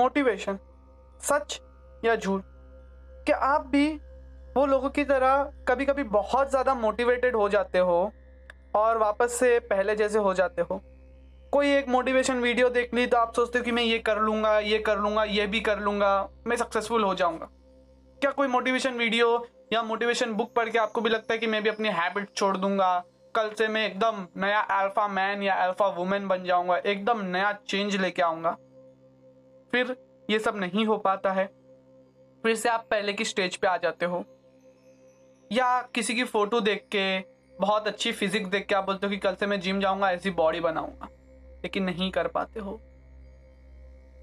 Motivation, सच या झूठ? क्या आप भी वो लोगों की तरह कभी कभी बहुत ज़्यादा मोटिवेटेड हो जाते हो और वापस से पहले जैसे हो जाते हो? कोई एक मोटिवेशन वीडियो देख ली तो आप सोचते हो कि मैं ये कर लूँगा, ये कर लूँगा, ये भी कर लूँगा, मैं सक्सेसफुल हो जाऊँगा। क्या कोई मोटिवेशन वीडियो या मोटिवेशन बुक पढ़ के आपको भी लगता है कि मैं भी अपनी हैबिट छोड़ दूँगा? कल से मैं एकदम नया अल्फ़ा मैन या अल्फ़ा वुमेन बन जाऊँगा, एकदम नया चेंज लेके आऊँगा। फिर ये सब नहीं हो पाता है। फिर से आप पहले की स्टेज पे आ जाते हो। या किसी की फ़ोटो देख के, बहुत अच्छी फिजिक्स देख के आप बोलते हो कि कल से मैं जिम जाऊँगा, ऐसी बॉडी बनाऊँगा, लेकिन नहीं कर पाते हो।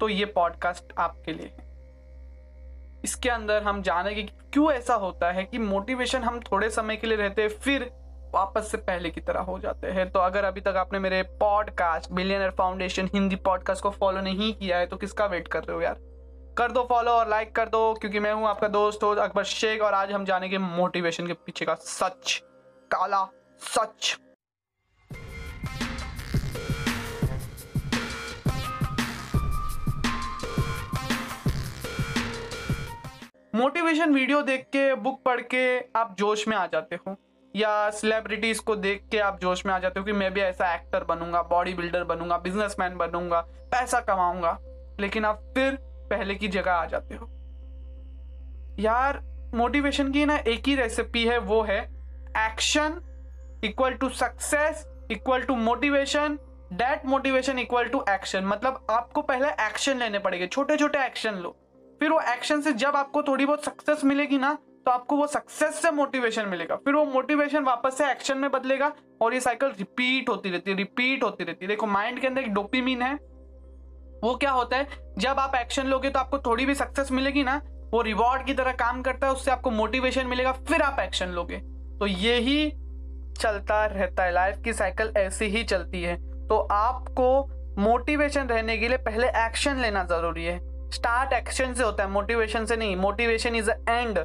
तो ये पॉडकास्ट आपके लिए है। इसके अंदर हम जानेंगे कि क्यों ऐसा होता है कि मोटिवेशन हम थोड़े समय के लिए रहते हैं, फिर वापस से पहले की तरह हो जाते हैं। तो अगर अभी तक आपने मेरे podcast billionaire foundation Hindi podcast को फॉलो नहीं किया है तो किसका वेट कर रहे हो यार? कर दो फॉलो और लाइक कर दो, क्योंकि मैं हूँ आपका दोस्त हो अकबर शेख और आज हम जानेंगे मोटिवेशन के पीछे का सच, काला सच। मोटिवेशन वीडियो देख के बुक पढ़ के आप जोश में आ जाते हो। या सेलिब्रिटीज को देख के आप जोश में आ जाते हो कि मैं भी ऐसा एक्टर बनूँगा बॉडी बिल्डर बनूँगा बिजनेसमैन बनूँगा, पैसा कमाऊँगा, लेकिन आप फिर पहले की जगह आ जाते हो। यार मोटिवेशन की ना एक ही रेसिपी है, वो है action equal to success equal to motivation that motivation equal to action मतलब आपको पहले एक्शन लेने पड़ेंगे छोटे छोटे एक्शन लो। फिर वो एक्शन से जब आपको थोड़ी बहुत सक्सेस मिलेगी ना तो आपको वो सक्सेस से मोटिवेशन मिलेगा। फिर वो मोटिवेशन वापस से एक्शन में बदलेगा और ये साइकिल रिपीट होती रहती है रिपीट होती रहती है। देखो माइंड के अंदर एक डोपीमीन है। वो क्या होता है, जब आप एक्शन लोगे तो आपको थोड़ी भी सक्सेस मिलेगी ना, वो रिवॉर्ड की तरह काम करता है, उससे आपको मोटिवेशन मिलेगा, फिर आप एक्शन लोगे। तो ये ही चलता रहता है लाइफ की साइकिल ऐसी ही चलती है। तो आपको मोटिवेशन रहने के लिए पहले एक्शन लेना ज़रूरी है। स्टार्ट एक्शन से होता है मोटिवेशन से नहीं motivation is end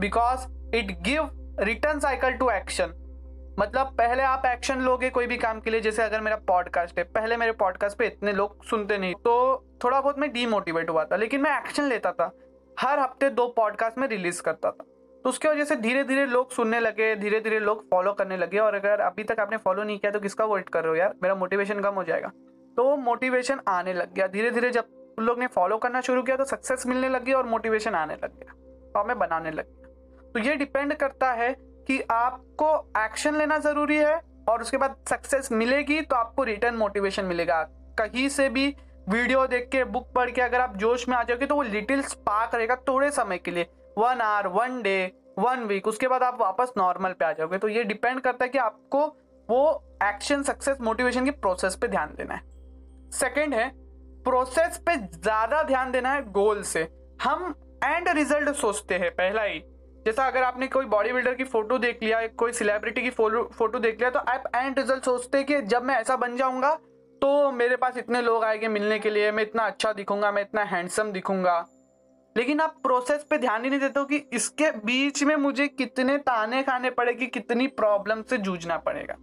because it give return cycle to action मतलब पहले आप एक्शन लोगे कोई भी काम के लिए, जैसे अगर मेरा पॉडकास्ट है पहले मेरे पॉडकास्ट पे इतने लोग सुनते नहीं तो थोड़ा बहुत मैं डीमोटिवेट हुआ था, लेकिन मैं एक्शन लेता था। हर हफ़्ते दो पॉडकास्ट में रिलीज़ करता था। तो उसकी वजह से धीरे धीरे लोग सुनने लगे धीरे धीरे लोग फॉलो करने लगे, और अगर अभी तक आपने फॉलो नहीं किया तो किसका वेट कर रहे हो यार? मेरा मोटिवेशन कम हो जाएगा। तो मोटिवेशन आने लग गया। धीरे धीरे जब उन लोग ने फॉलो करना शुरू किया तो सक्सेस मिलने लगी और मोटिवेशन आने लग गया। और मैं बनाने लग गया। तो ये डिपेंड करता है कि आपको एक्शन लेना ज़रूरी है और उसके बाद सक्सेस मिलेगी तो आपको रिटर्न मोटिवेशन मिलेगा। कहीं से भी वीडियो देख के बुक पढ़ के अगर आप जोश में आ जाओगे तो वो लिटिल स्पार्क रहेगा थोड़े समय के लिए। One hour one day one week उसके बाद आप वापस नॉर्मल पे आ जाओगे। तो ये डिपेंड करता है कि आपको वो एक्शन सक्सेस मोटिवेशन की प्रोसेस पे ध्यान देना है। सेकंड है प्रोसेस पे ज़्यादा ध्यान देना है गोल से। हम एंड रिज़ल्ट सोचते हैं, पहला ही। जैसा अगर आपने कोई बॉडी बिल्डर की फ़ोटो देख लिया, कोई सेलिब्रिटी की फ़ोटो देख लिया तो आप एंड रिज़ल्ट सोचते हैं कि जब मैं ऐसा बन जाऊँगा तो मेरे पास इतने लोग आएँगे मिलने के लिए, मैं इतना अच्छा दिखूँगा, मैं इतना हैंडसम दिखूँगा। लेकिन आप प्रोसेस पे ध्यान ही नहीं देते हो कि इसके बीच में मुझे कितने ताने खाने पड़ेगी, कितनी प्रॉब्लम से जूझना पड़ेगा।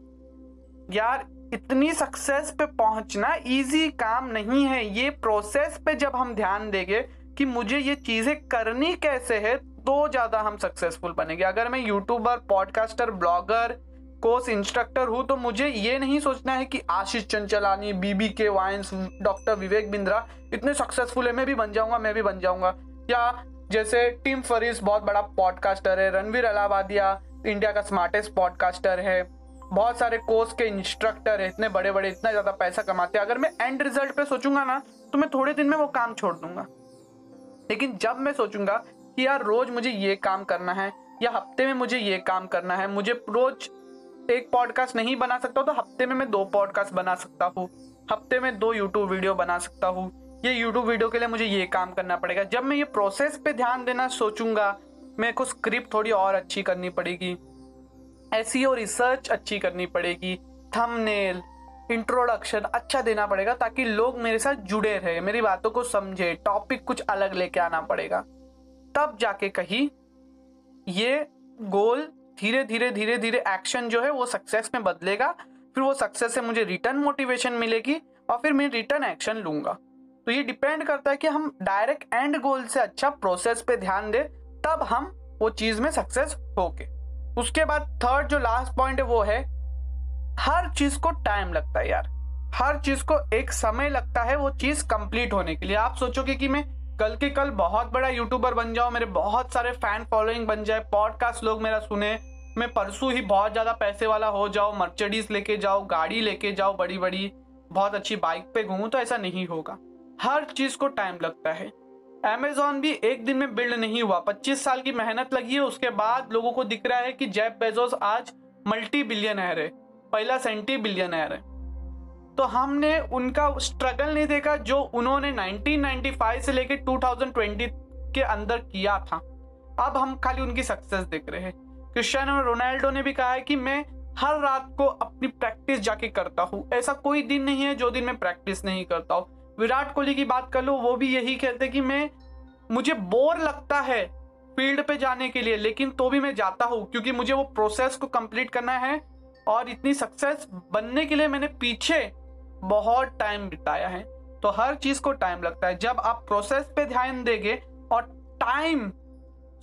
यार, इतनी सक्सेस पे पहुँचना इजी काम नहीं है। ये प्रोसेस पे जब हम ध्यान देंगे कि मुझे ये चीज़ें करनी कैसे है तो ज़्यादा हम सक्सेसफुल बनेंगे। अगर मैं YouTuber podcaster blogger course instructor हूँ तो मुझे ये नहीं सोचना है कि आशीष चंचलानी बीबी के वाइंस डॉक्टर विवेक बिंद्रा इतने सक्सेसफुल है, मैं भी बन जाऊँगा, मैं भी बन जाऊँगा। या जैसे टीम फरीस बहुत बड़ा पॉडकास्टर है रणवीर अलावादिया इंडिया का स्मार्टेस्ट पॉडकास्टर है। बहुत सारे कोर्स के इंस्ट्रक्टर है, इतने बड़े बड़े इतना ज़्यादा पैसा कमाते हैं। अगर मैं एंड रिज़ल्ट पे सोचूँगा ना तो मैं थोड़े दिन में वो काम छोड़ दूँगा। लेकिन जब मैं सोचूँगा कि यार रोज मुझे ये काम करना है, या हफ़्ते में मुझे ये काम करना है, मुझे रोज एक पॉडकास्ट नहीं बना सकता तो हफ़्ते में मैं दो पॉडकास्ट बना सकता हूँ, हफ़्ते में दो यूट्यूब वीडियो बना सकता हूँ। ये यूट्यूब वीडियो के लिए मुझे ये काम करना पड़ेगा। जब मैं ये प्रोसेस पे ध्यान देना सोचूँगा, मेरे को स्क्रिप्ट थोड़ी और अच्छी करनी पड़ेगी ऐसी और रिसर्च अच्छी करनी पड़ेगी थंबनेल इंट्रोडक्शन अच्छा देना पड़ेगा, ताकि लोग मेरे साथ जुड़े रहे, मेरी बातों को समझे टॉपिक कुछ अलग लेके आना पड़ेगा। तब जाके कहीं, ये गोल धीरे धीरे धीरे धीरे एक्शन जो है वो सक्सेस में बदलेगा, फिर वो सक्सेस से मुझे रिटर्न मोटिवेशन मिलेगी और फिर मैं रिटर्न एक्शन लूँगा। तो ये डिपेंड करता है कि हम डायरेक्ट एंड गोल से अच्छा प्रोसेस पे ध्यान दें, तब हम वो चीज़ में सक्सेस हो होके। उसके बाद थर्ड जो लास्ट पॉइंट है वो है, हर चीज़ को टाइम लगता है यार। हर चीज़ को एक समय लगता है वो चीज़ कंप्लीट होने के लिए। आप सोचोगे कि मैं कल के कल बहुत बड़ा यूट्यूबर बन जाओ, मेरे बहुत सारे फ़ैन फॉलोइंग बन जाए पॉडकास्ट लोग मेरा सुने, मैं परसों ही बहुत ज़्यादा पैसे वाला हो जाओ मर्चडीज लेके जाओ गाड़ी लेके जाओ बड़ी बड़ी बहुत अच्छी बाइक पे घूमू तो ऐसा नहीं होगा। हर चीज़ को टाइम लगता है। अमेजोन भी एक दिन में बिल्ड नहीं हुआ 25 साल की मेहनत लगी है, उसके बाद लोगों को दिख रहा है कि जेफ बेजोस आज मल्टी बिलियन है, पहला सेंटी बिलियन है। तो हमने उनका स्ट्रगल नहीं देखा जो उन्होंने 1995 से लेकर 2020 के अंदर किया था। अब हम खाली उनकी सक्सेस देख रहे हैं। क्रिस्टियानो रोनाल्डो ने भी कहा है कि मैं हर रात को अपनी प्रैक्टिस जाके करता हूँ। ऐसा कोई दिन नहीं है जो दिन मैं प्रैक्टिस नहीं करता हूँ। विराट कोहली की बात कर लो, वो भी यही कहते कि मैं, मुझे बोर लगता है फ़ील्ड पे जाने के लिए, लेकिन तो भी मैं जाता हूँ, क्योंकि मुझे वो प्रोसेस को कंप्लीट करना है और इतनी सक्सेस बनने के लिए मैंने पीछे बहुत टाइम बिताया है तो हर चीज़ को टाइम लगता है। जब आप प्रोसेस पे ध्यान देंगे और टाइम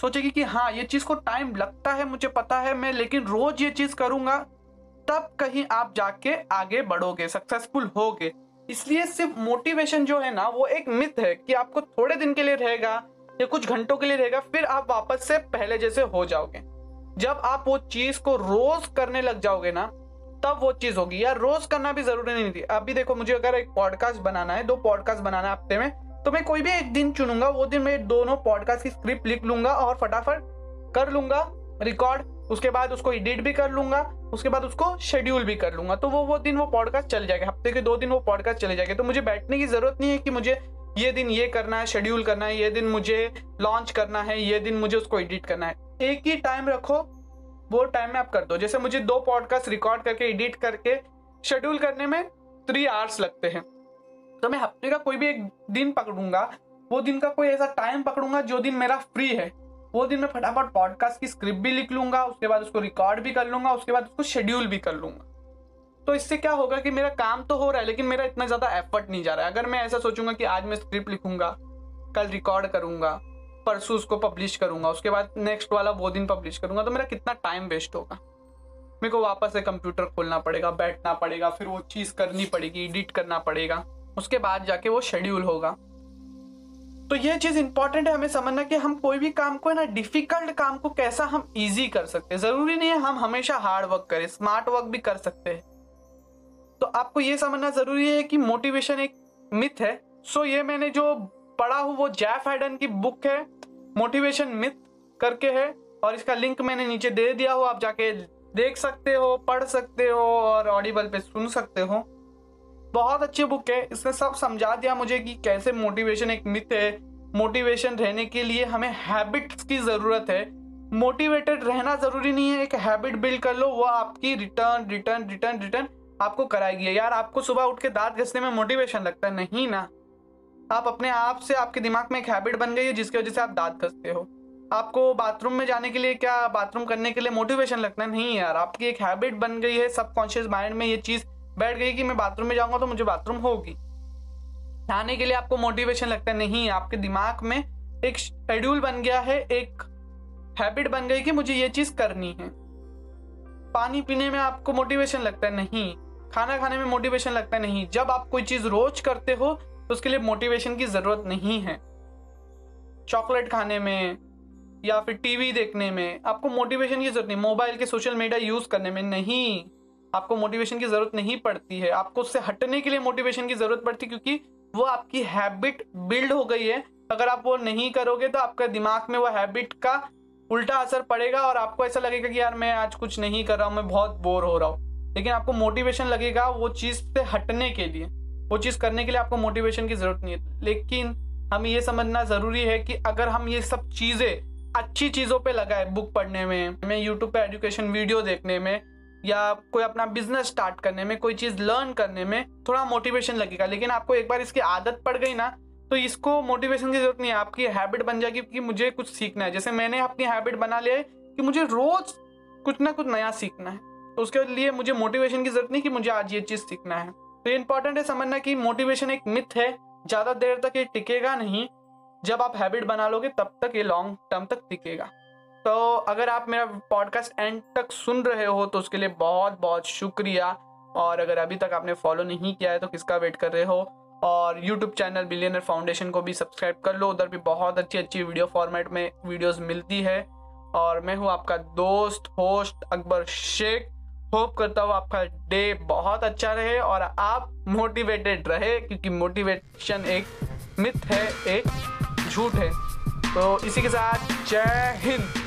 सोचेगी कि हाँ ये चीज़ को टाइम लगता है, मुझे पता है मैं, लेकिन रोज ये चीज़ करूँगा, तब कहीं आप जाके आगे बढ़ोगे सक्सेसफुल होगे। इसलिए सिर्फ़ मोटिवेशन जो है ना, वो एक मिथ है कि आपको थोड़े दिन के लिए रहेगा या कुछ घंटों के लिए रहेगा, फिर आप वापस से पहले जैसे हो जाओगे। जब आप वो चीज़ को रोज करने लग जाओगे ना तब वो चीज़ होगी। यार, रोज करना भी ज़रूरी नहीं थी। अभी देखो, मुझे अगर एक पॉडकास्ट बनाना है, दो पॉडकास्ट बनाना है हफ़्ते में तो मैं कोई भी एक दिन चुनूँगा, वो दिन मैं दोनों पॉडकास्ट की स्क्रिप्ट लिख लूँगा और फटाफट कर लूँगा रिकॉर्ड उसके बाद उसको एडिट भी कर लूँगा, उसके बाद उसको शेड्यूल भी कर लूँगा। तो वो वो दिन वो पॉडकास्ट चल जाएगा, हफ़्ते के दो दिन वो पॉडकास्ट चले जाएँगे। तो मुझे बैठने की ज़रूरत नहीं है कि मुझे ये दिन ये करना है शेड्यूल करना है, ये दिन मुझे लॉन्च करना है, ये दिन मुझे उसको एडिट करना है। एक ही टाइम रखो वो टाइम में आप कर दो। जैसे मुझे दो पॉडकास्ट रिकॉर्ड करके एडिट करके शेड्यूल करने में थ्री आवर्स लगते हैं। तो मैं हफ़्ते का कोई भी एक दिन पकड़ूँगा, वो दिन का कोई ऐसा टाइम पकड़ूँगा जो दिन मेरा फ्री है। वो दिन मैं फटाफट पॉडकास्ट की स्क्रिप्ट भी लिख लूँगा, उसके बाद उसको रिकॉर्ड भी कर लूँगा, उसके बाद उसको शेड्यूल भी कर लूँगा। तो इससे क्या होगा कि मेरा काम तो हो रहा है, लेकिन मेरा इतना ज़्यादा एफर्ट नहीं जा रहा है। अगर मैं ऐसा सोचूँगा कि आज मैं स्क्रिप्ट लिखूँगा, कल रिकॉर्ड करूँगा परसों उसको पब्लिश करूँगा, उसके बाद नेक्स्ट वाला वो दिन पब्लिश करूँगा तो मेरा कितना टाइम वेस्ट होगा। मेरे को वापस से कंप्यूटर खोलना पड़ेगा, बैठना पड़ेगा, फिर वो चीज़ करनी पड़ेगी एडिट करना पड़ेगा, उसके बाद जाके वो शेड्यूल होगा। तो ये चीज़ इंपॉर्टेंट है हमें समझना कि हम कोई भी काम को है ना डिफ़िकल्ट काम को कैसा हम इजी कर सकते हैं। ज़रूरी नहीं है हम हमेशा हार्ड वर्क करें स्मार्ट वर्क भी कर सकते हैं। तो आपको ये समझना ज़रूरी है कि मोटिवेशन एक मिथ है। सो ये मैंने जो पढ़ा हूँ, वो जैफ हाइडन की बुक है मोटिवेशन मिथ करके है, और इसका लिंक मैंने नीचे दे दिया हो, आप जाके देख सकते हो, पढ़ सकते हो, और ऑडिबल पे सुन सकते हो। बहुत अच्छी बुक है, इसने सब समझा दिया मुझे कि कैसे मोटिवेशन एक मिथ है। मोटिवेशन रहने के लिए हमें हैबिट्स की ज़रूरत है। मोटिवेटेड रहना ज़रूरी नहीं है, एक हैबिट बिल्ड कर लो, वो आपकी रिटर्न रिटर्न रिटर्न रिटर्न आपको कराएगी यार, आपको सुबह उठ के दांत घसने में मोटिवेशन लगता है, नहीं ना? आप अपने आप से आपके दिमाग में एक हैबिट बन गई है जिसकी वजह से आप दांत घसते हो। आपको बाथरूम में जाने के लिए क्या बाथरूम करने के लिए मोटिवेशन लगता है नहीं यार। आपकी एक हैबिट बन गई है सबकॉन्शियस माइंड में ये चीज़ बैठ गई कि मैं बाथरूम में जाऊँगा तो मुझे बाथरूम होगी। नहाने के लिए आपको मोटिवेशन लगता नहीं आपके दिमाग में एक शेड्यूल बन गया है, एक हैबिट बन गई कि मुझे ये चीज़ करनी है। पानी पीने में आपको मोटिवेशन लगता है नहीं। खाना खाने में मोटिवेशन लगता नहीं। जब आप कोई चीज़ रोज करते हो तो उसके लिए मोटिवेशन की ज़रूरत नहीं है। चॉकलेट खाने में या फिर टीवी देखने में आपको मोटिवेशन की ज़रूरत नहीं। मोबाइल के सोशल मीडिया यूज़ करने में नहीं। आपको मोटिवेशन की ज़रूरत नहीं पड़ती है। आपको उससे हटने के लिए मोटिवेशन की ज़रूरत पड़ती है क्योंकि वो आपकी हैबिट बिल्ड हो गई है। अगर आप वो नहीं करोगे तो आपका दिमाग में वो हैबिट का उल्टा असर पड़ेगा और आपको ऐसा लगेगा कि यार मैं आज कुछ नहीं कर रहा हूँ, मैं बहुत बोर हो रहा हूँ। लेकिन आपको मोटिवेशन लगेगा वो चीज़ से हटने के लिए। वो चीज़ करने के लिए आपको मोटिवेशन की ज़रूरत नहीं है। लेकिन हमें ये समझना ज़रूरी है कि अगर हम ये सब चीज़ें अच्छी चीज़ों पे लगाए बुक पढ़ने में मैं यूट्यूब पे एजुकेशन वीडियो देखने में, या कोई अपना बिज़नेस स्टार्ट करने में, कोई चीज़ लर्न करने में, थोड़ा मोटिवेशन लगेगा। लेकिन आपको एक बार इसकी आदत पड़ गई ना तो इसको मोटिवेशन की ज़रूरत नहीं है। आपकी हैबिट बन जाएगी कि मुझे कुछ सीखना है। जैसे मैंने अपनी हैबिट बना लिया है कि मुझे रोज कुछ ना कुछ नया सीखना है। तो उसके लिए मुझे मोटिवेशन की ज़रूरत नहीं कि मुझे आज ये चीज़ सीखना है। तो ये इंपॉर्टेंट है समझना कि मोटिवेशन एक मिथ है, ज़्यादा देर तक ये टिकेगा नहीं। जब आप हैबिट बना लोगे, तब तक ये लॉन्ग टर्म तक टिकेगा। तो अगर आप मेरा पॉडकास्ट एंड तक सुन रहे हो तो उसके लिए बहुत बहुत शुक्रिया। और अगर अभी तक आपने फॉलो नहीं किया है तो किसका वेट कर रहे हो? और यूट्यूब चैनल बिलियनर फाउंडेशन को भी सब्सक्राइब कर लो। उधर भी बहुत अच्छी अच्छी वीडियो फॉर्मेट में वीडियोस मिलती है। और मैं हूँ आपका दोस्त होस्ट अकबर शेख। होप करता हूँ आपका डे बहुत अच्छा रहे और आप मोटिवेटेड रहे, क्योंकि मोटिवेशन एक मिथ है, एक झूठ है। तो इसी के साथ जय हिंद।